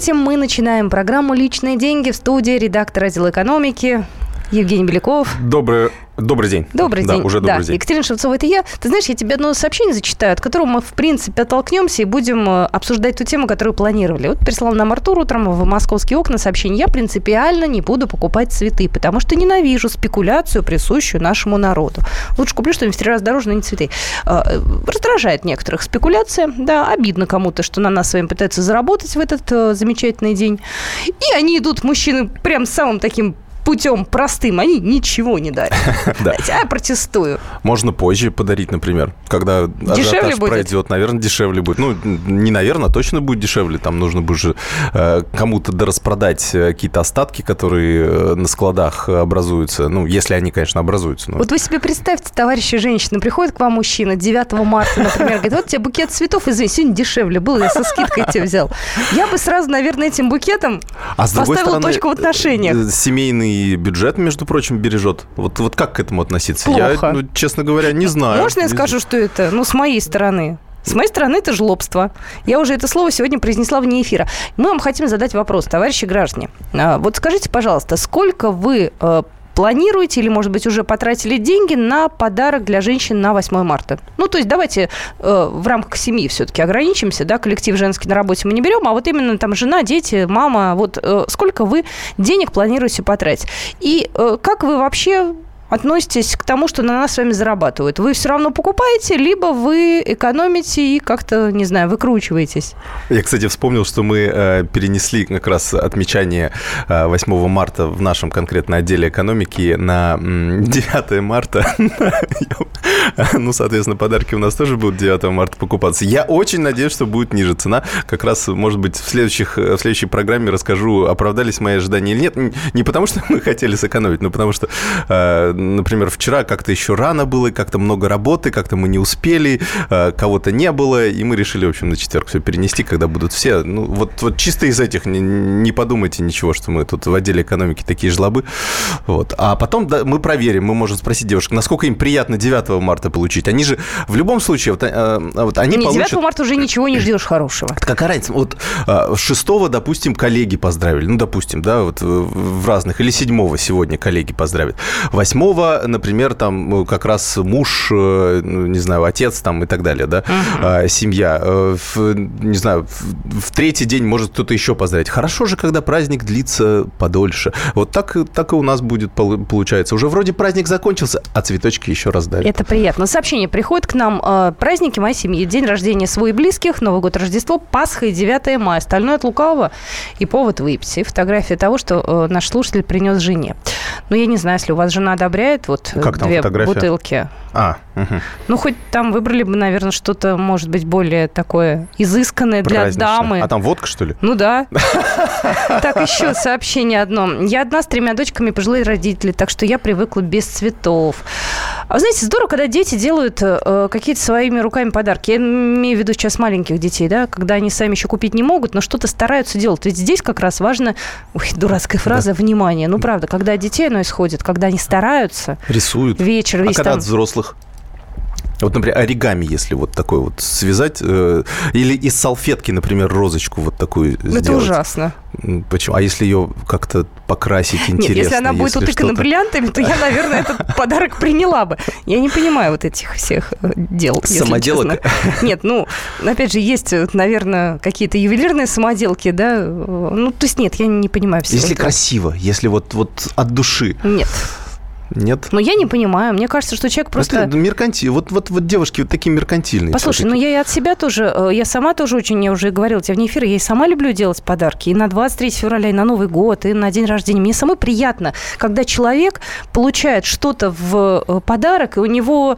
Здравствуйте, мы начинаем программу «Личные деньги» в студии редактор отдела экономики Евгений Беляков. Доброе Добрый день. Добрый да, день. уже добрый да. день. Екатерина Шевцова, это я. Ты знаешь, я тебе одно сообщение зачитаю, от которого мы, в принципе, оттолкнемся и будем э, обсуждать ту тему, которую планировали. Вот прислал нам Артур утром в «Московские окна» сообщение. Я принципиально не буду покупать цветы, потому что ненавижу спекуляцию, присущую нашему народу. Лучше куплю что-нибудь в три раза дороже, но не цветы. Э, раздражает некоторых спекуляция. Да, обидно кому-то, что на нас с вами пытаются заработать в этот э, замечательный день. И они идут, мужчины, прям самым таким путем простым, они ничего не дарят. Да. Я протестую. Можно позже подарить, например, когда Дешевле будет? пройдет. Наверное, дешевле будет. Ну, не наверное, а точно будет дешевле. Там нужно будет же э, кому-то дораспродать э, какие-то остатки, которые э, на складах образуются. Ну, если они, конечно, образуются. Вот вы себе представьте, товарищи женщины, приходит к вам мужчина 9 марта, например, говорит, вот тебе букет цветов, извини, сегодня дешевле был, я со скидкой тебе взял. Я бы сразу, наверное, этим букетом А поставила стороны, точку в отношениях. э, Бюджет, между прочим, бережет. Вот, вот как к этому относиться? Плохо. Я, ну, честно говоря, не знаю. Можно я скажу, что это, ну, с моей стороны? С моей стороны, это жлобство. Я уже это слово сегодня произнесла вне эфира. Мы вам хотим задать вопрос, товарищи граждане. А, Вот скажите, пожалуйста, сколько вы э, планируете или, может быть, уже потратили деньги на подарок для женщин на 8 марта? Ну, то есть давайте э, в рамках семьи все-таки ограничимся, да, коллектив женский на работе мы не берем, а вот именно там жена, дети, мама, вот э, сколько вы денег планируете потратить? И э, как вы вообще относитесь к тому, что на нас с вами зарабатывают? Вы все равно покупаете, либо вы экономите и как-то, не знаю, выкручиваетесь? Я, кстати, вспомнил, что мы э, перенесли как раз отмечание э, 8 марта в нашем конкретно отделе экономики на м, 9 марта. Ну, соответственно, подарки у нас тоже будут 9 марта покупаться. Я очень надеюсь, что будет ниже цена. Как раз, может быть, в, следующих, в следующей программе расскажу, оправдались мои ожидания или нет. Не потому, что мы хотели сэкономить, но потому что, э, например, вчера как-то еще рано было, как-то много работы, как-то мы не успели, э, кого-то не было, и мы решили, в общем, на четверг все перенести, когда будут все. Ну, вот, вот чисто из этих, не, не подумайте ничего, что мы тут в отделе экономики такие жлобы. Вот. А потом да, мы проверим, мы можем спросить девушек, насколько им приятно 9 марта получить. Они же в любом случае, вот, э, вот они Не, 9 получат... марта уже ничего не ждешь хорошего. Какая разница? Вот а, шестого, допустим, коллеги поздравили. Ну, допустим, да, вот в разных. Или седьмого сегодня коллеги поздравят. Восьмого, например, там ну, как раз муж, э, ну, не знаю, отец там и так далее, да, а, семья. Э, в, не знаю, в, в третий день может кто-то еще поздравить. Хорошо же, когда праздник длится подольше. Вот так, так и у нас будет полу- получается. Уже вроде праздник закончился, а цветочки еще раздали. Это приятно. Сообщение приходит к нам. э, праздники моей семьи. День рождения свой и близких, Новый год, Рождество, Пасха и 9 мая. Остальное от лукавого. И повод выпить. И фотография того, что э, наш слушатель принес жене. Ну, я не знаю, если у вас жена одобряет вот э, Как там две фотография? бутылки. А, мгм. Ну, хоть там выбрали бы, наверное, что-то, может быть, более такое изысканное для дамы. А там водка, что ли? Ну да. Так, еще сообщение одно. Я одна с тремя дочками, пожилые родители, так что я привыкла без цветов. А вы знаете, здорово, когда дети делают э, какие-то своими руками подарки. Я имею в виду сейчас маленьких детей, да, когда они сами еще купить не могут, но что-то стараются делать. Ведь здесь как раз важно, ой, дурацкая фраза, внимание. Ну, правда, когда детей оно исходит, когда они стараются, Рисуют. вечер А когда там... от взрослых? Вот, например, оригами, если вот такой вот связать, э, или из салфетки, например, розочку вот такую сделать. Это ужасно. Почему? А если ее как-то покрасить интересно? Нет, если она будет если утыкана бриллиантами, то я, наверное, этот подарок приняла бы. Я не понимаю вот этих всех э, дел, Самоделок? Нет, ну, опять же, есть, э, наверное, какие-то ювелирные самоделки, да? Ну, то есть нет, я не понимаю всего Если этого. красиво, если вот, вот от души. Нет. Нет? Но я не понимаю. Мне кажется, что человек просто... Это меркантиль. Вот, вот, вот девушки вот такие меркантильные. Послушай, ну я и от себя тоже, э, я сама тоже очень, я уже говорила тебе вне эфира, я и сама люблю делать подарки. И на 23 февраля, и на Новый год, и на день рождения. Мне самой приятно, когда человек получает что-то в э, подарок, и у него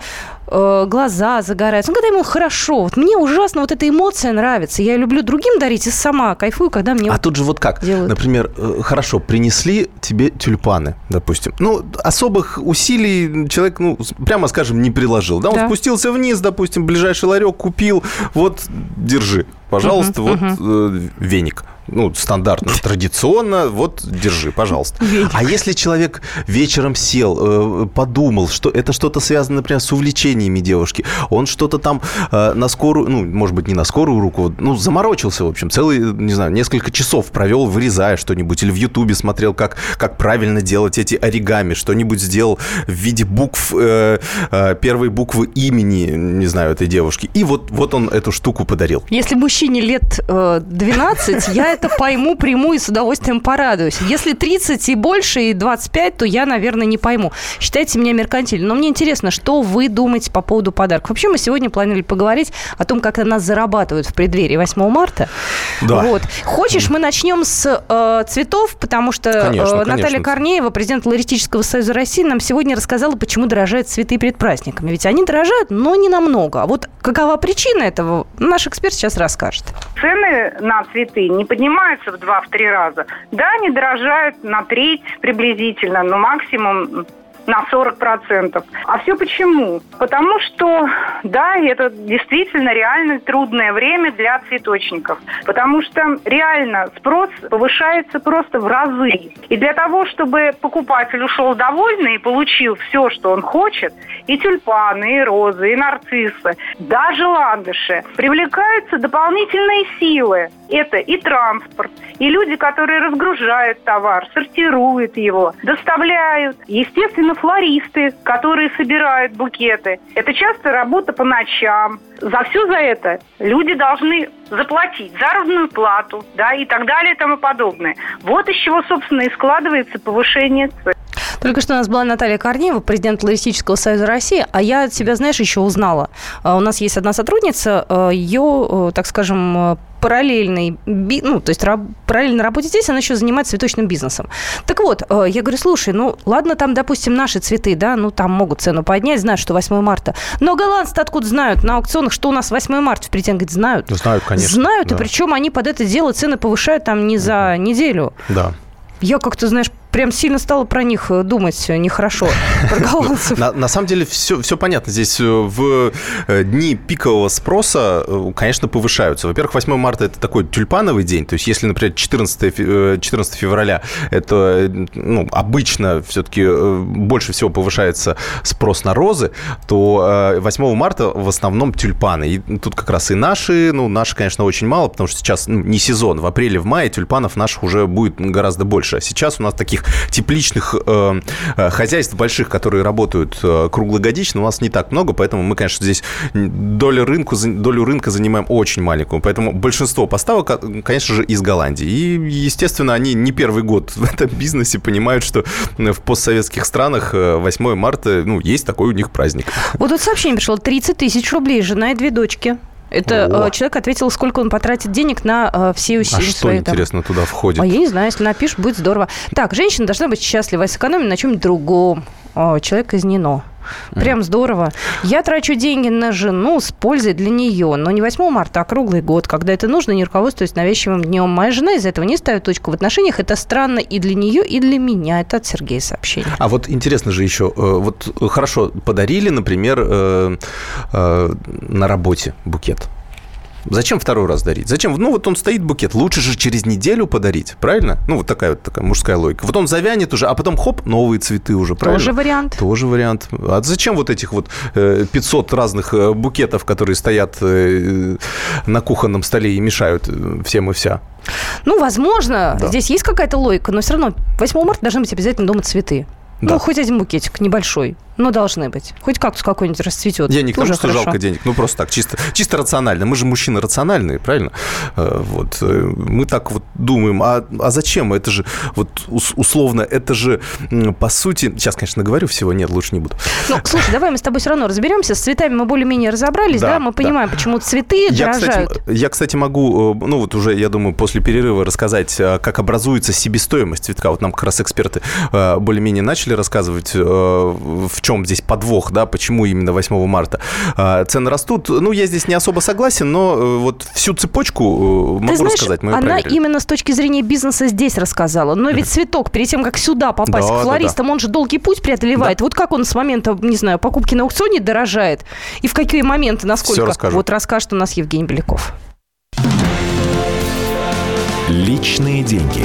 э, глаза загораются. Ну, когда ему хорошо. Вот мне ужасно вот эта эмоция нравится. Я люблю другим дарить и сама кайфую, когда мне... А вот- тут же вот как? делают. Например, э, хорошо, принесли тебе тюльпаны, допустим. Ну, особых усилий человек, ну, прямо скажем, не приложил. Да, он Да. спустился вниз, допустим, ближайший ларек купил, вот, держи, пожалуйста, Мгм, вот э, веник. Ну, стандартно, традиционно, вот, держи, пожалуйста. А если человек вечером сел, э, подумал, что это что-то связано, например, с увлечениями девушки, он что-то там э, на скорую, ну, может быть, не на скорую руку, ну, заморочился, в общем, целый, не знаю, несколько часов провел, вырезая что-нибудь, или в Ютубе смотрел, как, как правильно делать эти оригами, что-нибудь сделал в виде букв, э, э, первой буквы имени, не знаю, этой девушки. И вот, вот он эту штуку подарил. Если мужчине лет э, 12, я это пойму, приму и с удовольствием порадуюсь. Если 30 и больше, и 25, то я, наверное, не пойму. Считайте меня меркантильным. Но мне интересно, что вы думаете по поводу подарков? Вообще, мы сегодня планировали поговорить о том, как нас зарабатывают в преддверии 8 марта. Да. Вот. Хочешь, мы начнем с э, цветов, потому что Конечно, э, Наталья конечно. Корнеева, президент Лористического союза России, нам сегодня рассказала, почему дорожают цветы перед праздниками. Ведь они дорожают, но не намного. А вот какова причина этого, наш эксперт сейчас расскажет. цены на цветы не поднимаются в два-три раза. Да, они дорожают на треть приблизительно, но максимум на 40%. А все почему? Потому что, да, это действительно реально трудное время для цветочников. Потому что реально спрос повышается просто в разы. И для того, чтобы покупатель ушел довольный и получил все, что он хочет, и тюльпаны, и розы, и нарциссы, даже ландыши, привлекаются дополнительные силы. Это и транспорт, и люди, которые разгружают товар, сортируют его, доставляют. Естественно, флористы, которые собирают букеты. Это часто работа по ночам. За все за это люди должны заплатить заработную плату, да, и так далее и тому подобное. Вот из чего, собственно, и складывается повышение цен. Только что у нас была Наталья Корнеева, президент Лористического союза России, а я от тебя, знаешь, еще узнала. А, У нас есть одна сотрудница, а, ее, так скажем, параллельный, би- ну, то есть раб- параллельно работе здесь, она еще занимается цветочным бизнесом. Так вот, э, я говорю, слушай, ну, ладно, там, допустим, наши цветы, да, ну, там могут цену поднять, знают, что 8 марта. Но голландцы откуда знают на аукционах, что у нас 8 марта в Претен, говорит, знают. Знают, конечно. Знают, да. и причем они под это дело цены повышают там не за неделю. Да. Я как-то, знаешь, прям сильно стала про них э, думать э, нехорошо, про голландцев. На, на самом деле все, все понятно. Здесь э, в дни пикового спроса, конечно, повышаются. Во-первых, 8 марта – это такой тюльпановый день. То есть если, например, 14, фе- э, 14 февраля – это ну, обычно все-таки больше всего повышается спрос на розы, то э, 8 марта в основном тюльпаны. И тут как раз и наши, ну, наши, конечно, очень мало, потому что сейчас ну, не сезон. В апреле, в мае тюльпанов наших уже будет гораздо больше. А сейчас у нас таких тепличных э, э, хозяйств больших, которые работают э, круглогодично, у нас не так много, поэтому мы, конечно, здесь долю, рынку, долю рынка занимаем очень маленькую. Поэтому большинство поставок, э, конечно же, из Голландии. И, естественно, они не первый год в этом бизнесе понимают, что в постсоветских странах э, 8 марта, ну, есть такой у них праздник. Вот тут сообщение пришло. 30 тысяч рублей, жена и две дочки. Это О. э, человек ответил, сколько он потратит денег на э, все А усилия что, свои. там. интересно, туда входит? А я не знаю, если напишешь, будет здорово. Так, женщина должна быть счастлива, сэкономить на чем-нибудь другом. Человек казнено. Прям здорово. Я трачу деньги на жену с пользой для нее, но не 8 марта, а круглый год, когда это нужно, не руководствуясь навязчивым днем. Моя жена из этого не ставит точку в отношениях. Это странно и для нее, и для меня. Это от Сергея сообщение. А вот интересно же еще, э, вот э, хорошо, подарили, например, э, на работе букет. Зачем второй раз дарить? Зачем? Ну, вот он стоит букет. Лучше же через неделю подарить, правильно? Ну, вот такая вот такая мужская логика. Вот он завянет уже, а потом хоп, новые цветы уже, правильно? Тоже вариант. Тоже вариант. А зачем вот этих вот э, 500 разных э, букетов, которые стоят э, на кухонном столе и мешают э, всем и вся? Ну, возможно, Да. здесь есть какая-то логика, но все равно 8 марта должны быть обязательно дома цветы. Да. Ну, хоть один букетик небольшой, но должны быть. Хоть кактус какой-нибудь расцветет. Я не к тому, что хорошо. жалко денег, ну просто так, чисто, чисто рационально. Мы же мужчины рациональные, правильно? Э, Вот. э, Мы так вот думаем, а, а зачем? Это же, вот ус- условно, это же, по сути... Сейчас, конечно, говорю всего, нет, лучше не буду. Ну, слушай, давай мы с тобой все равно разберемся. С цветами мы более-менее разобрались, да? Да, Мы да. понимаем, почему цветы Я дорожают. кстати, я, кстати, могу, э, ну вот уже, я думаю, после перерыва рассказать, э, как образуется себестоимость цветка. Вот нам как раз эксперты более-менее начали рассказывать, э, в чем здесь подвох, да, почему именно 8 марта Э, цены растут. Ну, я здесь не особо согласен, но э, вот всю цепочку э, могу Ты знаешь, рассказать. Мы она проверили. именно с точки зрения бизнеса здесь рассказала. Но ведь цветок, перед тем, как сюда попасть Да, к да, флористам, он же долгий путь преодолевает. Вот как он с момента, не знаю, покупки на аукционе дорожает? И в какие моменты, насколько? Всё расскажу. Вот расскажет у нас Евгений Беляков. Личные деньги.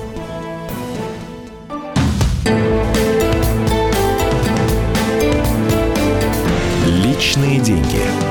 Личные деньги.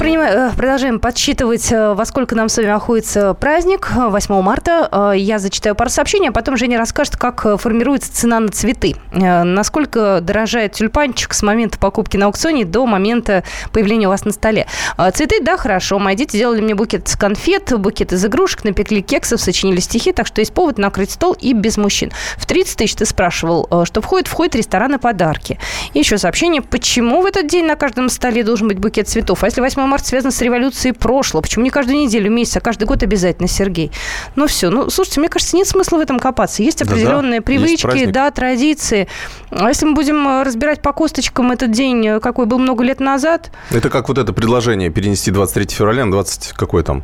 Принимаем, э, продолжаем подсчитывать, э, во сколько нам с вами находится праздник 8 э, марта. Я зачитаю пару сообщений, а потом Женя расскажет, как формируется цена на цветы. Насколько дорожает тюльпанчик с момента покупки на аукционе до момента появления у вас на столе. Цветы, да, хорошо. Мои дети сделали мне букет с конфет, букет из игрушек, напекли кексов, сочинили стихи, так что есть повод накрыть стол и без мужчин. В 30 тысяч ты спрашивал, что входит? Входит рестораны подарки. И еще сообщение, почему в этот день на каждом столе должен быть букет цветов? А если 8 8 марта связано с революцией прошлого. Почему не каждую неделю, месяц, а каждый год обязательно, Сергей? Ну все. Ну, слушайте, мне кажется, нет смысла в этом копаться. Есть определенные да, привычки, есть да, традиции. А если мы будем э, разбирать по косточкам этот день, э, какой был много лет назад... Это как вот это предложение перенести 23 февраля на 20 какой там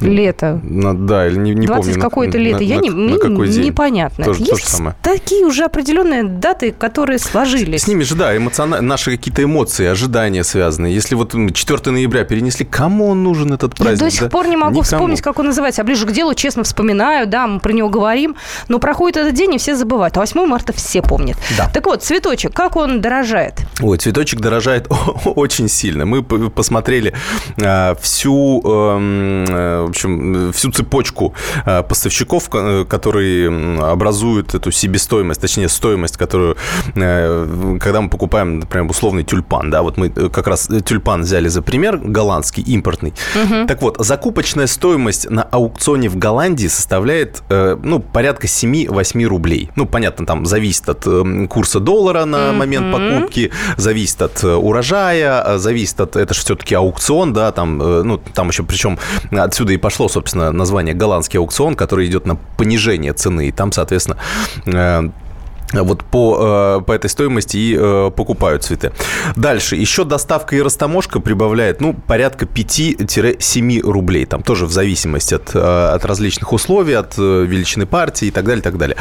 Лето. На, да, или не, не 20 помню. какое-то лето. На, Я на, не, на какой день? Непонятно. Тоже, Есть то же самое. такие уже определенные даты, которые сложились. С ними же, да, эмоционально, наши какие-то эмоции, ожидания связаны. Если вот 4 ноября перенесли, кому он нужен этот праздник? Я до сих да? пор не могу Никому. вспомнить, как он называется. А ближе к делу, честно вспоминаю, да, мы про него говорим. Но проходит этот день, и все забывают. А 8 марта все помнят. Да. Так вот, цветочек, как он дорожает? Ой, цветочек дорожает очень сильно. Мы посмотрели а, всю э, в общем, всю цепочку э, поставщиков, э, которые образуют эту себестоимость, точнее, стоимость, которую, э, когда мы покупаем, например, условный тюльпан, да, вот мы как раз тюльпан взяли за пример, голландский, импортный. Угу. Так вот, закупочная стоимость на аукционе в Голландии составляет, ну, порядка 7-8 рублей. Ну, понятно, там зависит от курса доллара на угу. момент покупки, зависит от урожая, зависит от, это же все-таки аукцион, да, там, ну, там еще, причем отсюда и пошло, собственно, название голландский аукцион, который идет на понижение цены. И там, соответственно, э, вот по, э, по этой стоимости и э, покупают цветы. Дальше. Еще доставка и растаможка прибавляет, ну, порядка 5-7 рублей. Там тоже в зависимости от, э, от различных условий, от величины партии и так далее, и так далее.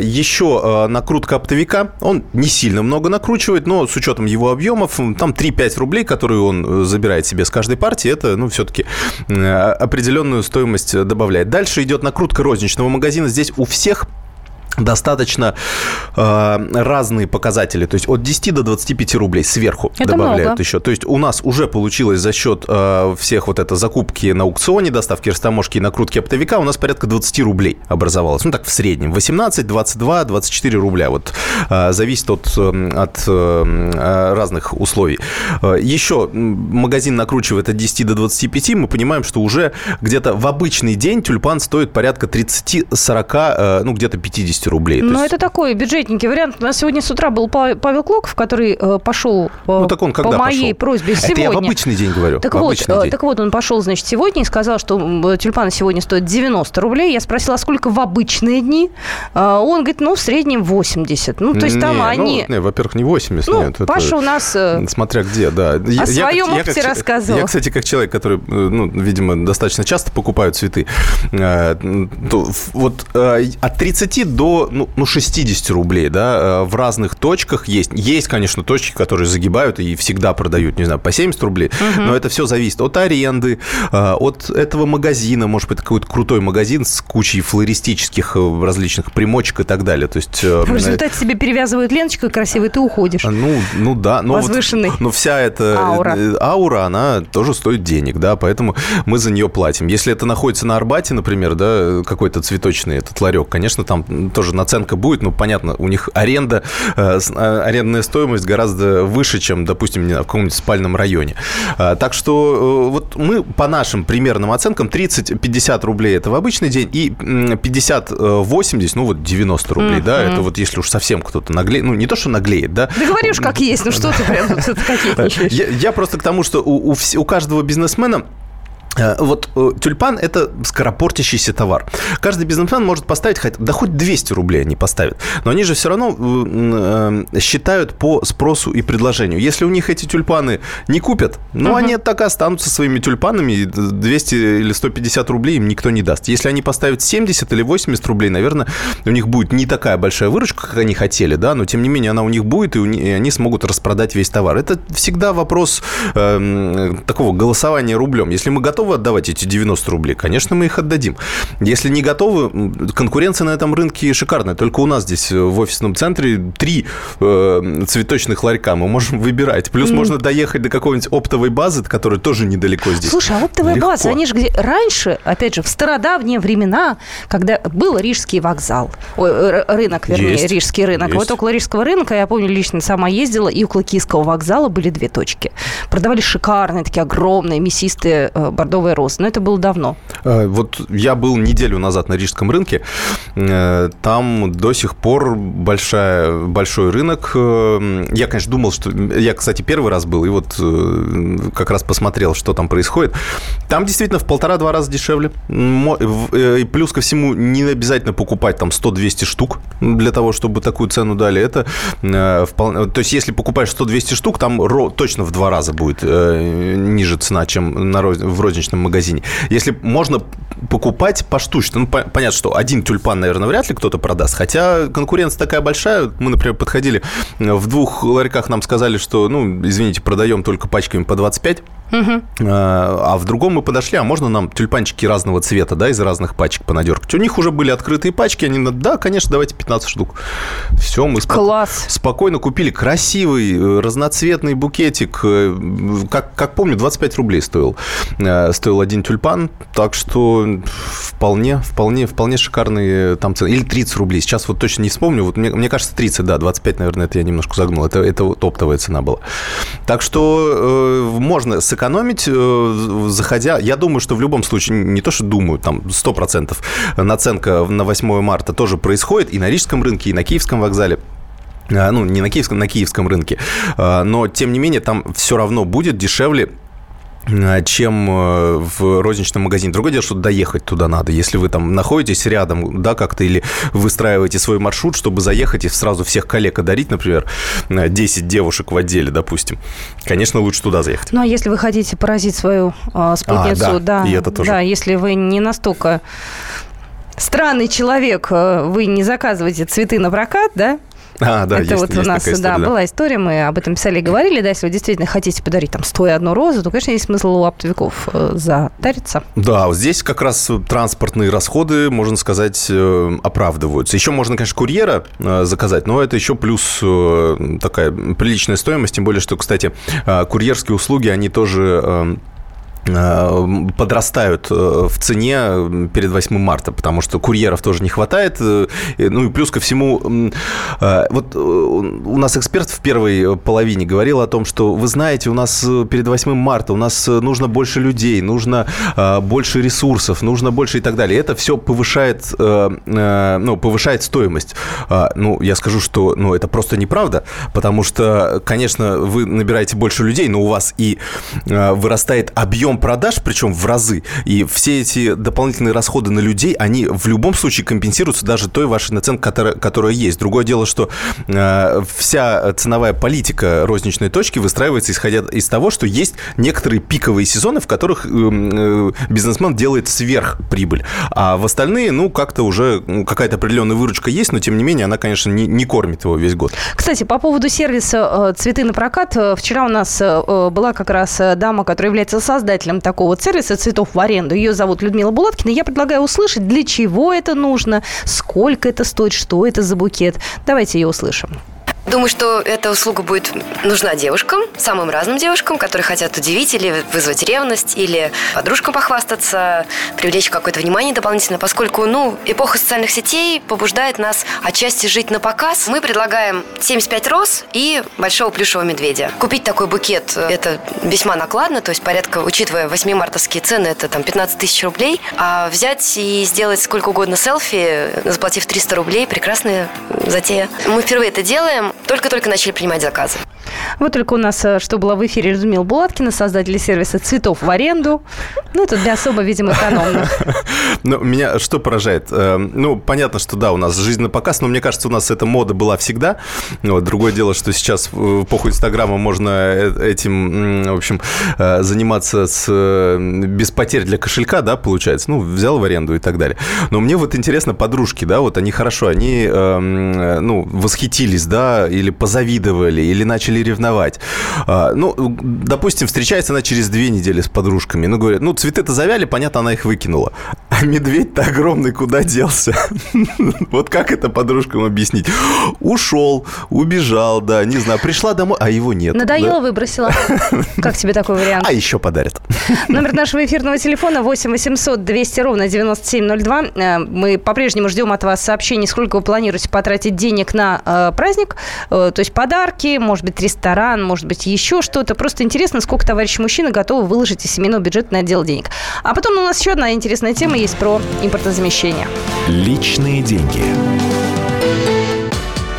Еще накрутка оптовика. Он не сильно много накручивает, но с учетом его объемов, там 3-5 рублей, которые он забирает себе с каждой партии, это, ну, все-таки определенную стоимость добавляет. Дальше идет накрутка розничного магазина. Здесь у всех достаточно э, разные показатели, то есть от 10 до 25 рублей сверху Это добавляют много. еще. То есть у нас уже получилось за счет э, всех вот это закупки на аукционе, доставки растаможки и накрутки оптовика у нас порядка 20 рублей образовалось. Ну так в среднем 18, 22, 24 рубля. Вот э, зависит от, эм, от э, разных условий. Э, еще магазин накручивает от 10 до 25, мы понимаем, что уже где-то в обычный день тюльпан стоит порядка 30-40, э, ну где-то 50 рублей. Ну, это такой бюджетненький вариант. У нас сегодня с утра был Павел Клоков, который э, пошел э, ну, так он когда по моей пошел? просьбе сегодня. Это я в обычный день говорю. Так вот, э, так вот, он пошел, значит, сегодня и сказал, что тюльпаны сегодня стоят 90 рублей. Я спросила, а сколько в обычные дни? Он говорит, ну, в среднем 80. Ну, то есть там не, они... Ну, не, во-первых, не 80, ну, нет. Паша это... у нас... Смотря где, да. О я, своем я, опыте я, рассказывал. Я, кстати, как человек, который, ну, видимо, достаточно часто покупает цветы, то вот от 30 до ну, ну 60 60 рублей, да, э, в разных точках есть. Есть, конечно, точки, которые загибают и всегда продают, не знаю, по 70 рублей, угу. но это все зависит от аренды, э, от этого магазина, может быть, какой-то крутой магазин с кучей флористических э, различных примочек и так далее. То есть... В результате себе перевязывают ленточкой красивой, ты уходишь. Ну, ну да. Но Возвышенный. Вот, но вся эта аура. аура, она тоже стоит денег, да, поэтому мы за нее платим. Если это находится на Арбате, например, да, какой-то цветочный этот ларек, конечно, там тоже наценка будет, но ну, понятно, у них аренда, э, э, арендная стоимость гораздо выше, чем, допустим, в каком-нибудь спальном районе. Э, так что вот мы по нашим примерным оценкам 30-50 рублей это в обычный день и 50-80, ну вот 90 рублей, mm-hmm. да, это вот если уж совсем кто-то наглеет, ну не то, что наглеет, да. Да говоришь, как есть, ну что ты прям тут я, я просто к тому, что у, каждого бизнесмена вот э, тюльпан – это скоропортящийся товар. Каждый бизнесмен может поставить, хоть, да хоть 200 рублей они поставят, но они же все равно э, считают по спросу и предложению. Если у них эти тюльпаны не купят, ну, угу. они так и останутся своими тюльпанами, 200 или 150 рублей им никто не даст. Если они поставят 70 или 80 рублей, наверное, у них будет не такая большая выручка, как они хотели, да, но тем не менее она у них будет, и, и они смогут распродать весь товар. Это всегда вопрос э, такого голосования рублем. Если мы готовы готовы отдавать эти 90 рублей, конечно, мы их отдадим. Если не готовы, конкуренция на этом рынке шикарная. Только у нас здесь э, в офисном центре три э, цветочных ларька. Мы можем выбирать. Плюс mm. можно доехать до какой-нибудь оптовой базы, которая тоже недалеко здесь. Слушай, а оптовая Легко. база, они же где... Раньше, опять же, в стародавние времена, когда был Рижский вокзал, ой, рынок, вернее, Есть. Рижский рынок. Есть. Вот около Рижского рынка, я помню, лично сама ездила, и около Киевского вокзала были две точки. Продавали шикарные, такие огромные, мясистые бордовые розы. Но это было давно. Э, вот я был неделю назад на Рижском рынке. Э, там до сих пор большая, большой рынок. Э, я, конечно, думал, что... Я, кстати, первый раз был, и вот как раз посмотрел, что там происходит. Там действительно в полтора-два раза дешевле. И плюс ко всему, не обязательно покупать там 100-200 штук для того, чтобы такую цену дали. Это вполне... То есть, если покупаешь 100-200 штук, там точно в два раза будет ниже цена, чем на, в розничном магазине. Если можно покупать поштучно. Ну, понятно, что один тюльпан, наверное, вряд ли кто-то продаст. Хотя конкуренция такая большая. Мы, например, подходили в двух ларьках, нам сказали, что, ну, извините, продаем только пачками по 25. Угу. А в другом мы подошли, а можно нам тюльпанчики разного цвета, да, из разных пачек понадергать? У них уже были открытые пачки, они, да, конечно, давайте 15 штук. Все, мы спок... Класс. спокойно купили красивый, э, разноцветный букетик. Э, как, как помню, 25 рублей стоил. Э, стоил один тюльпан, так что вполне, вполне, вполне шикарные там цены. Или 30 рублей, сейчас вот точно не вспомню. Вот мне, мне кажется, 30, да, 25, наверное, это я немножко загнул. Это, это вот оптовая цена была. Так что э, можно сэкономить сэкономить, э, заходя... Я думаю, что в любом случае, не то что думаю, там 100% наценка на 8 марта тоже происходит и на Рижском рынке, и на Киевском вокзале. А, ну, не на киевском, на киевском рынке, а, но, тем не менее, там все равно будет дешевле чем э, в розничном магазине. Другое дело, что доехать туда надо. Если вы там находитесь рядом, да, как-то, или выстраиваете свой маршрут, чтобы заехать и сразу всех коллег одарить, например, 10 девушек в отделе, допустим, конечно, лучше туда заехать. Ну, а если вы хотите поразить свою э, спутницу, а, да, да, и это тоже. да, если вы не настолько странный человек, э, вы не заказываете цветы на прокат, да, а, да, Это есть, вот есть у нас, история, да, да, была история, мы об этом писали и говорили, да, если вы действительно хотите подарить там 101 розу, то, конечно, есть смысл у оптовиков э, затариться. Да, вот здесь как раз транспортные расходы, можно сказать, э, оправдываются. Еще можно, конечно, курьера э, заказать, но это еще плюс такая приличная стоимость, тем более, что, кстати, курьерские услуги, они тоже подрастают э, в цене перед 8 марта, потому что курьеров тоже не хватает. Э, ну и плюс ко всему, вот у нас эксперт в первой половине говорил о том, что вы знаете, у нас перед 8 марта у нас нужно больше людей, нужно больше ресурсов, нужно больше и так далее. Это все повышает, ну, повышает стоимость. Ну, я скажу, что ну, это просто неправда, потому что, конечно, вы набираете больше людей, но у вас и вырастает объем продаж, причем в разы, и все эти дополнительные расходы на людей, они в любом случае компенсируются даже той вашей наценкой, которая, которая есть. Другое дело, что э, вся ценовая политика розничной точки выстраивается исходя из того, что есть некоторые пиковые сезоны, в которых э, э, бизнесмен делает сверхприбыль, а в остальные, ну, как-то уже какая-то определенная выручка есть, но тем не менее она, конечно, не, не кормит его весь год. Кстати, по поводу сервиса э, «Цветы на прокат», э, вчера у нас э, была как раз дама, которая является создателем создателем такого сервиса цветов в аренду. Ее зовут Людмила Булаткина. Я предлагаю услышать, для чего это нужно, сколько это стоит, что это за букет. Давайте ее услышим. Думаю, что эта услуга будет нужна девушкам, самым разным девушкам, которые хотят удивить или вызвать ревность, или подружкам похвастаться, привлечь какое-то внимание дополнительно, поскольку, ну, эпоха социальных сетей побуждает нас отчасти жить на показ. Мы предлагаем 75 роз и большого плюшевого медведя. Купить такой букет – это весьма накладно, то есть порядка, учитывая 8 мартовские цены, это там 15 тысяч рублей, а взять и сделать сколько угодно селфи, заплатив 300 рублей – прекрасная затея. Мы впервые это делаем, только-только начали принимать заказы. Вот только у нас, э, что было в эфире, Людмила Булаткина, создатель сервиса цветов в аренду. Ну, это для особо, видимо, экономных. Ну, меня что поражает? Э, ну, понятно, что да, у нас жизнь на показ, но мне кажется, у нас эта мода была всегда. Другое дело, что сейчас в эпоху Инстаграма можно э, этим, в общем, заниматься с, без потерь для кошелька, да, получается. Ну, взял в аренду и так далее. Но мне вот интересно, подружки, да, вот они хорошо, они, ну, восхитились, да, или позавидовали, или начали ревновать. А, ну, допустим, встречается она через две недели с подружками. Ну, говорят, ну, цветы-то завяли, понятно, она их выкинула. А медведь-то огромный куда делся? Вот как это подружкам объяснить? Ушел, убежал, да, не знаю, пришла домой, а его нет. Надоело, выбросила. Как тебе такой вариант? А еще подарят. Номер нашего эфирного телефона 8 800 200 ровно 9702. Э, мы по-прежнему ждем от вас сообщений, сколько вы планируете потратить денег на э, праздник. Э, то есть подарки, может быть, ресторан, может быть, еще что-то. Просто интересно, сколько товарищи мужчины готовы выложить из семейного бюджета на отдел денег. А потом у нас еще одна интересная тема есть про импортозамещение. Личные деньги.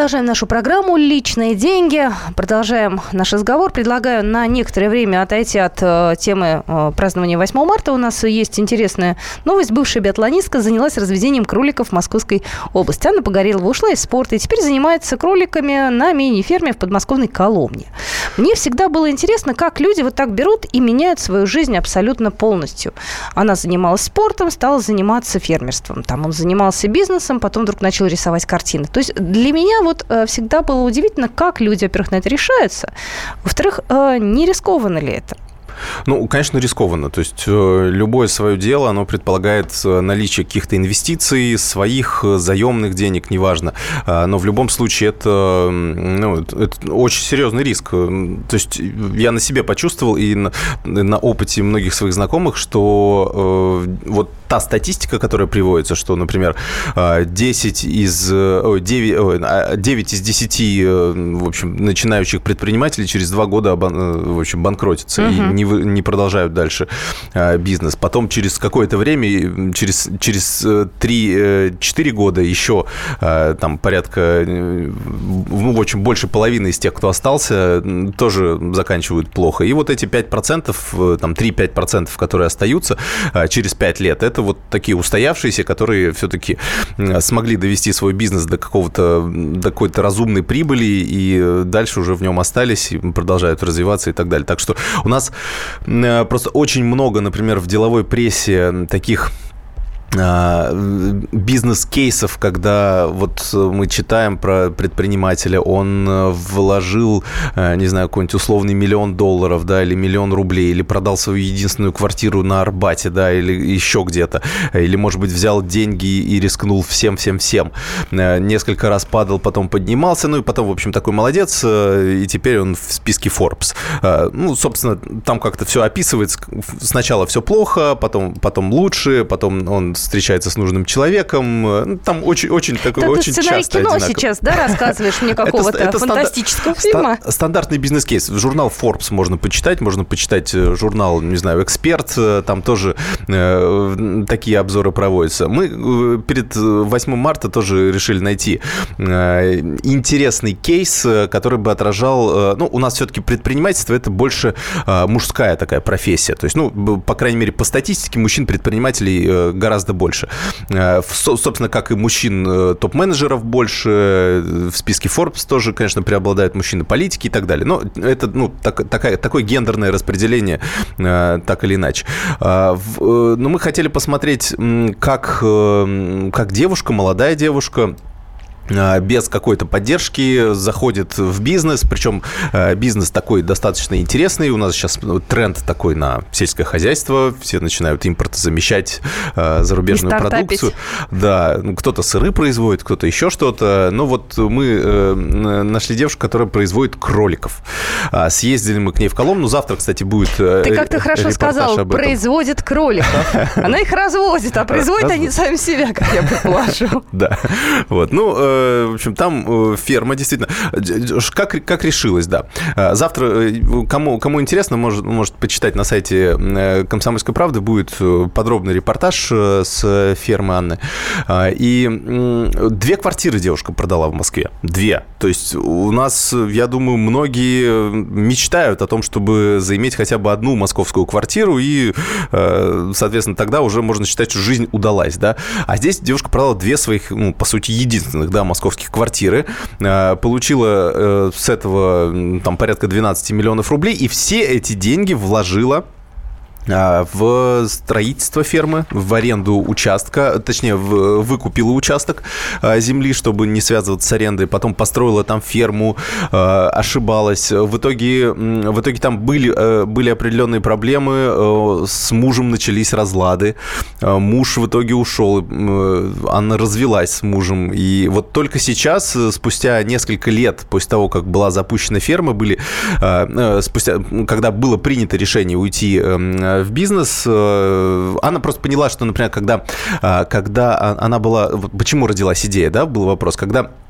Продолжаем нашу программу «Личные деньги». Продолжаем наш разговор. Предлагаю на некоторое время отойти от э, темы э, празднования 8 марта. У нас есть интересная новость. Бывшая биатлонистка занялась разведением кроликов в Московской области. Анна Погорелова ушла из спорта и теперь занимается кроликами на мини-ферме в подмосковной Коломне. Мне всегда было интересно, как люди вот так берут и меняют свою жизнь абсолютно полностью. Она занималась спортом, стала заниматься фермерством. Там он занимался бизнесом, потом вдруг начал рисовать картины. То есть для меня меня вот э, всегда было удивительно, как люди, во-первых, на это решаются, во-вторых, э, не рискованно ли это? Ну, конечно, рискованно. То есть э, любое свое дело, оно предполагает наличие каких-то инвестиций, своих заемных денег, неважно. А, но в любом случае это, ну, это очень серьезный риск. То есть я на себе почувствовал и на, на опыте многих своих знакомых, что э, вот та статистика, которая приводится, что, например, 10 из, 9, 9 из 10 в общем, начинающих предпринимателей через два года в общем, банкротятся угу. и не не продолжают дальше а, бизнес. Потом через какое-то время, через, через 3-4 э, года еще а, там порядка, э, ну, в общем, больше половины из тех, кто остался, тоже заканчивают плохо. И вот эти 5%, э, там 3-5%, которые остаются а, через 5 лет, это вот такие устоявшиеся, которые все-таки смогли довести свой бизнес до какого-то, до какой-то разумной прибыли и дальше уже в нем остались, и продолжают развиваться и так далее. Так что у нас Э, просто очень много, например, в деловой прессе таких бизнес-кейсов, когда вот мы читаем про предпринимателя, он э, вложил, э, не знаю, какой-нибудь условный миллион долларов, да, или миллион рублей, или продал свою единственную квартиру на Арбате, да, или еще где-то, или, может быть, взял деньги и рискнул всем-всем-всем. Э, несколько раз падал, потом поднимался, ну и потом, в общем, такой молодец, и теперь он в списке Forbes. Ну, собственно, там как-то все описывается. Сначала все плохо, потом, потом лучше, потом он встречается с нужным человеком. Ну, там очень, очень такой, да очень ты часто кино одинаково. сейчас, да, рассказываешь мне какого-то это, это фантастического ста- фильма? Стандартный бизнес-кейс. Журнал Forbes можно почитать, можно почитать э, журнал, не знаю, Эксперт, э, там тоже э, такие обзоры проводятся. Мы э, перед 8 марта тоже решили найти э, интересный кейс, который бы отражал, э, ну, у нас все-таки предпринимательство это больше э, мужская такая профессия. То есть, ну, по крайней мере, по статистике мужчин-предпринимателей гораздо гораздо больше. Э, собственно, как и мужчин э, топ-менеджеров больше, э, в списке Forbes тоже, конечно, преобладают мужчины политики и так далее. Но это, ну, так, такая, такое гендерное распределение, так или иначе. Но мы хотели посмотреть, как, как девушка, молодая девушка, без какой-то поддержки заходит в бизнес, причем а, бизнес такой достаточно интересный. У нас сейчас тренд такой на сельское хозяйство, все начинают импортозамещать а, зарубежную продукцию. Да, ну, кто-то сыры производит, кто-то еще что-то. Но вот мы э, нашли девушку, которая производит кроликов. Съездили мы к ней в Коломну. Завтра, кстати, будет э, Ты как-то хорошо сказал, производит кроликов. Она их разводит, а производят они сами себя, как я предположу. Да, вот. Ну, э, в общем, там э, ферма действительно... Как, как решилось, да. Э, завтра, э, кому, кому интересно, может, может почитать на сайте «Комсомольской правды», будет подробный репортаж с фермы Анны. И две квартиры девушка продала в Москве. Две. То есть у нас, я думаю, многие мечтают о том, чтобы заиметь хотя бы одну московскую квартиру, и, соответственно, тогда уже можно считать, что жизнь удалась, да. А здесь девушка продала две своих, ну, по сути, единственных, да, московских квартиры, э, получила э, с этого там порядка 12 миллионов рублей, и все эти деньги вложила в строительство фермы, в аренду участка, точнее, в, выкупила участок а, земли, чтобы не связываться с арендой, потом построила там ферму, а, ошибалась. В итоге, в итоге там были, были определенные проблемы, с мужем начались разлады, муж в итоге ушел, она развелась с мужем, и вот только сейчас, спустя несколько лет после того, как была запущена ферма, были, спустя, когда было принято решение уйти Э, в бизнес. Э, она просто поняла, что, например, когда, э, когда она была... Почему родилась идея, да, был вопрос. Когда Э,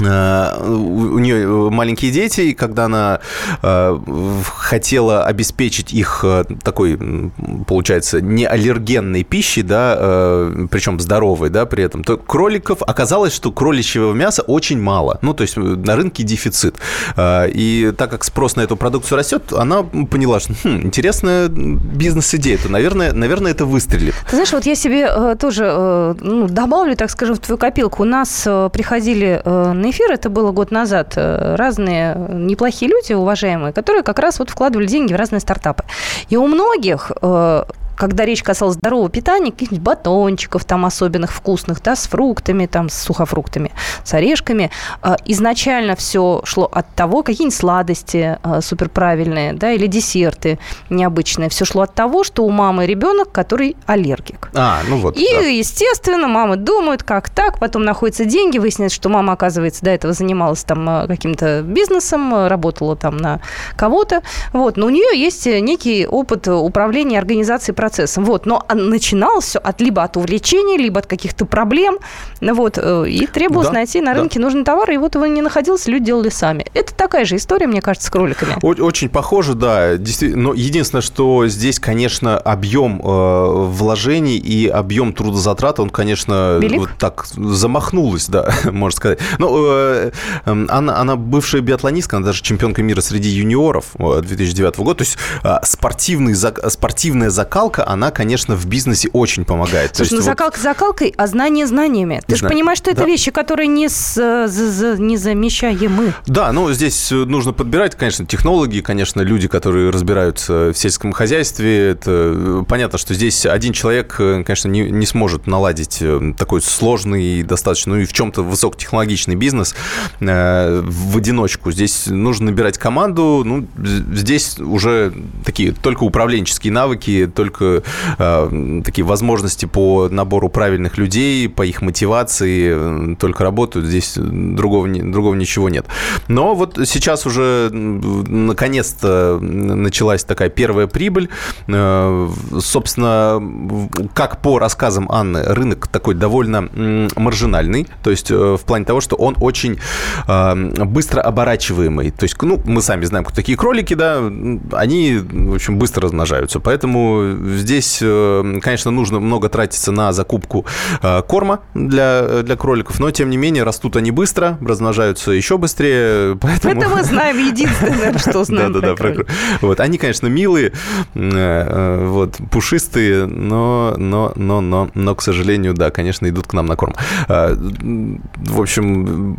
у нее маленькие дети, и когда она э, хотела обеспечить их э, такой, получается, не аллергенной пищей, да, э, причем здоровой, да, при этом, то кроликов оказалось, что кроличьего мяса очень мало. Ну, то есть на рынке дефицит. Э, и так как спрос на эту продукцию растет, она поняла, что хм, интересная бизнес-идея, то, наверное, наверное, это выстрелит. Ты знаешь, вот я себе э, тоже э, ну, добавлю, так скажем, в твою копилку. У нас э, приходили э, на эфир, это было год назад, э, разные неплохие люди, уважаемые, которые как раз вот вкладывали деньги в разные стартапы. И у многих э, когда речь касалась здорового питания, каких-нибудь батончиков там особенных вкусных, да, с фруктами, там, с сухофруктами, с орешками, а, изначально все шло от того, какие-нибудь сладости а, суперправильные, да, или десерты необычные. Все шло от того, что у мамы ребенок, который аллергик. А, ну вот. И, да. естественно, мамы думают, как так, потом находятся деньги, выясняется, что мама, оказывается, до этого занималась там а, каким-то бизнесом, работала там на кого-то, вот, но у нее есть некий опыт управления организацией процессом. Вот. Но начиналось все от, либо от увлечения, либо от каких-то проблем. Вот. Э, и требовалось да, найти на рынке да. нужный товар, и вот его не находилось, люди делали сами. Это такая же история, мне кажется, с кроликами. Очень похоже, да. Действительно. Но единственное, что здесь, конечно, объем э, вложений и объем трудозатрат, он, конечно, Велик? вот так замахнулась, да, можно сказать. Ну, э, эм, она, она бывшая биатлонистка, она даже чемпионка мира среди юниоров 2009 года. То есть э, спортивный, спортивная закалка закалка, она, конечно, в бизнесе очень помогает. Слушай, ну вот... закалка закалкой, а знание знаниями. Ты же понимаешь, что да. это вещи, которые не, с, за, не замещаемы. Да, ну здесь нужно подбирать, конечно, технологии, конечно, люди, которые разбираются в сельском хозяйстве. Это э, понятно, что здесь один человек, э, конечно, не, не сможет наладить э, такой сложный, достаточно, ну и в чем-то высокотехнологичный бизнес э, в одиночку. Здесь нужно набирать команду. Ну, здесь уже такие только управленческие навыки, только э, такие возможности по набору правильных людей, по их мотивации только работают. Здесь другого, другого ничего нет. Но вот сейчас уже наконец-то началась такая первая прибыль. Э, собственно, как по рассказам Анны, рынок такой довольно маржинальный. То есть э, в плане того, что он очень э, быстро оборачиваемый. То есть, ну, мы сами знаем, кто такие кролики, да, они, в общем, быстро размножаются. Поэтому Здесь, э, конечно, нужно много тратиться на закупку э, корма для, для кроликов, но, тем не менее, растут они быстро, размножаются еще быстрее, поэтому... Это мы знаем единственное, что знаем Да-да-да, про Вот, они, конечно, милые, э, вот, пушистые, но, но, но, но, но, к сожалению, да, конечно, идут к нам на корм. В общем,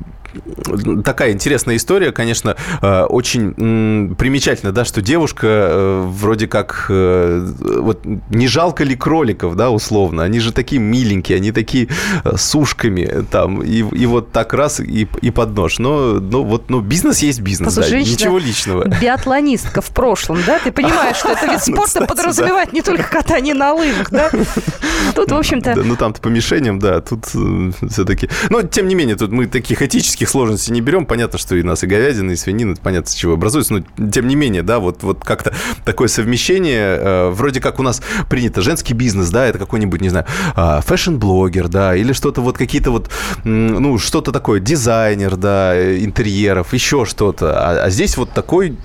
такая интересная история, конечно, э, очень примечательно, да, что девушка э, вроде как вот не жалко ли кроликов, да, условно, они же такие миленькие, они такие с ушками там, и, и вот так раз и, и под нож. Но, но вот, ну, бизнес есть бизнес, Послушай, да, ничего личного. Биатлонистка в прошлом, да, ты понимаешь, что это вид ну, спорта подразумевает не только катание на лыжах, да? Тут, в общем-то... Ну, там-то по мишеням, да, тут все-таки... Но, тем не менее, тут мы таких этических сложностей не берем. Понятно, что и нас и говядина, и свинина, понятно, с чего образуется. Но, тем не менее, да, вот, вот как-то такое совмещение. Э, вроде как у нас принято женский бизнес, да, это какой-нибудь, не знаю, э, fashion-блогер, да, или что-то вот какие-то вот, ну, что-то такое, дизайнер, да, интерьеров, еще что-то. А, а здесь вот такой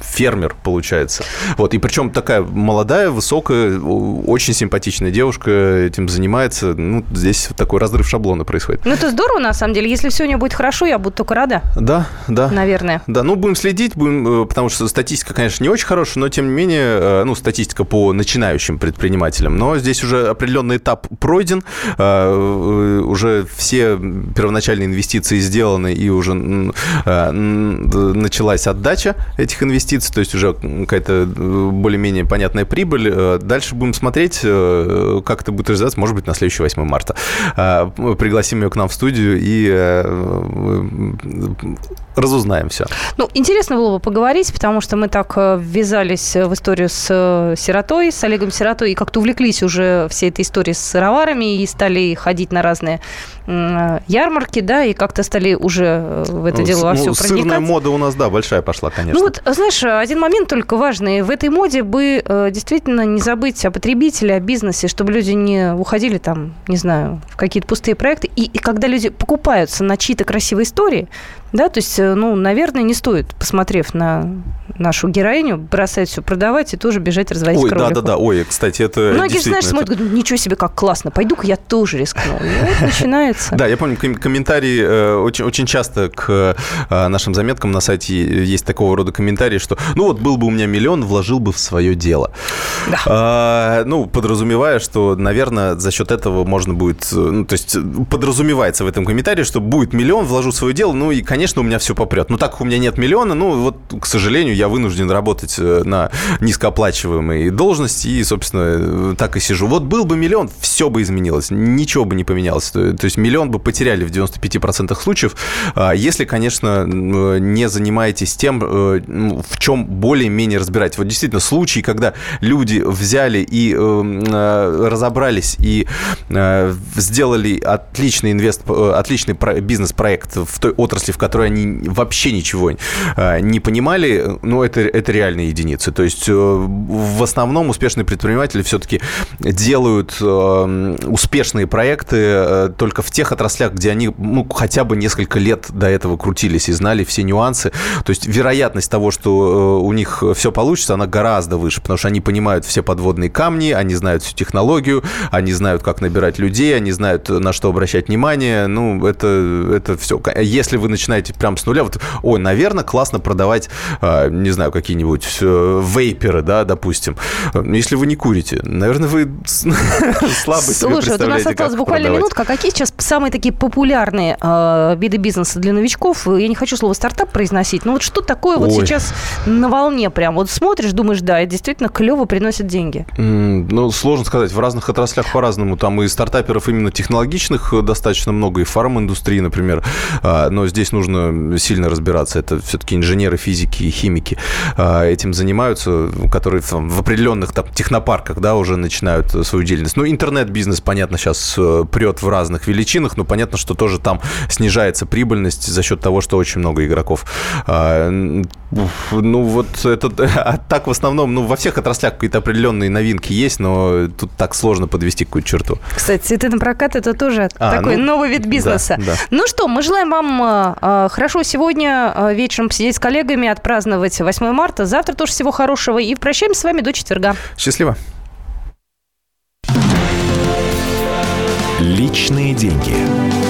фермер, получается. Вот, и причем такая молодая, высокая, очень симпатичная девушка этим занимается. Ну, здесь такой разрыв шаблона происходит. Ну, это здорово, на самом деле. Если все у нее будет хорошо, я буду только рада. Да, да. Наверное. Да, ну, будем следить, будем, э, потому что статистика, конечно, не очень хорошая, но, тем не менее, э, ну, статистика по начинающим предпринимателям. Но здесь уже определенный этап пройден, э, уже все первоначальные инвестиции сделаны, и уже началась отдача этих инвестиций, то есть уже какая-то более-менее понятная прибыль. Дальше будем смотреть, как это будет развиваться, может быть, на следующий 8 марта. Пригласим ее к нам в студию и 我嗯嗯嗯 разузнаем все. Ну, интересно было бы поговорить, потому что мы так э, ввязались в историю с э, сиротой, с Олегом Сиротой, и как-то увлеклись уже всей этой историей с сыроварами и стали ходить на разные ярмарки, да, и как-то стали уже в это ну, дело во все ну, проникать. Сырная мода у нас, да, большая пошла, конечно. Ну вот, знаешь, один момент только важный. В этой моде бы э, действительно не забыть о потребителе, о бизнесе, чтобы люди не уходили там, не знаю, в какие-то пустые проекты. И, и когда люди покупаются на чьи-то красивые истории, да, то есть, э, ну, наверное, не стоит, посмотрев на нашу героиню, бросать все продавать и тоже бежать разводить Ой, да-да-да, ой, кстати, это Многие же, знаешь, смотрят, говорят, ничего себе, как классно, пойду-ка я тоже рискну. И вот начинается. Да, я помню комментарии, э, очень, очень часто к э, нашим заметкам на сайте есть такого рода комментарии, что, ну вот, был бы у меня миллион, вложил бы в свое дело. Да. А, ну, подразумевая, что, наверное, за счет этого можно будет, ну, то есть подразумевается в этом комментарии, что будет миллион, вложу в свое дело, ну и, конечно, у меня все попрет. Ну, так как у меня нет миллиона, ну, вот, к сожалению, я вынужден работать э, на низкооплачиваемой должности, и, собственно, так и сижу. Вот был бы миллион, все бы изменилось, ничего бы не поменялось. То, есть миллион бы потеряли в 95% случаев, а, если, конечно, не занимаетесь тем, э, в чем более-менее разбираетесь. Вот действительно, случаи, когда люди взяли и э, разобрались и сделали отличный инвест, отличный бизнес-проект в той отрасли, в которой они вообще ничего не понимали, ну, это, это реальные единицы. То есть э, в основном успешные предприниматели все-таки делают э, успешные проекты э, только в тех отраслях, где они ну, хотя бы несколько лет до этого крутились и знали все нюансы. То есть вероятность того, что у них все получится, она гораздо выше, потому что они понимают все подводные камни, они знают всю технологию, они знают, как набирать людей, они знают, на что обращать внимание. Ну, это, это все. Если вы начинаете прям с нуля, вот, ой, наверное, классно продавать, не знаю, какие-нибудь э, вейперы, да, допустим. Если вы не курите, наверное, вы слабо Слушай, вот у нас осталось буквально минутка. Какие сейчас самые такие популярные э, виды бизнеса для новичков? Я не хочу слово стартап произносить, но вот что такое вот сейчас на волне прям? Вот смотришь, думаешь, да, это действительно клево приносит деньги. Ну, сложно сказать. В разных отраслях по-разному. Там и стартаперов именно технологичных достаточно много, и фарм-индустрии, например. А, но здесь нужно сильно разбираться. Это все-таки инженеры физики и химики. А, этим занимаются, которые там, в определенных там, технопарках да, уже начинают свою деятельность. Ну, интернет-бизнес, понятно, сейчас э, прет в разных величинах, но понятно, что тоже там снижается прибыльность за счет того, что очень много игроков. А, ну, вот это а так в основном, ну, во всех отраслях какие-то определенные новинки есть, но тут так сложно подвести какую-то черту. Кстати, цветы на прокат это тоже а, такой ну, новый вид бизнеса. Да, да. Ну что, мы желаем вам э, хорошо сегодня э, вечером посидеть с коллегами, отпраздновать 8 марта. Завтра тоже всего хорошего. И прощаемся с вами до четверга. Счастливо. Личные деньги.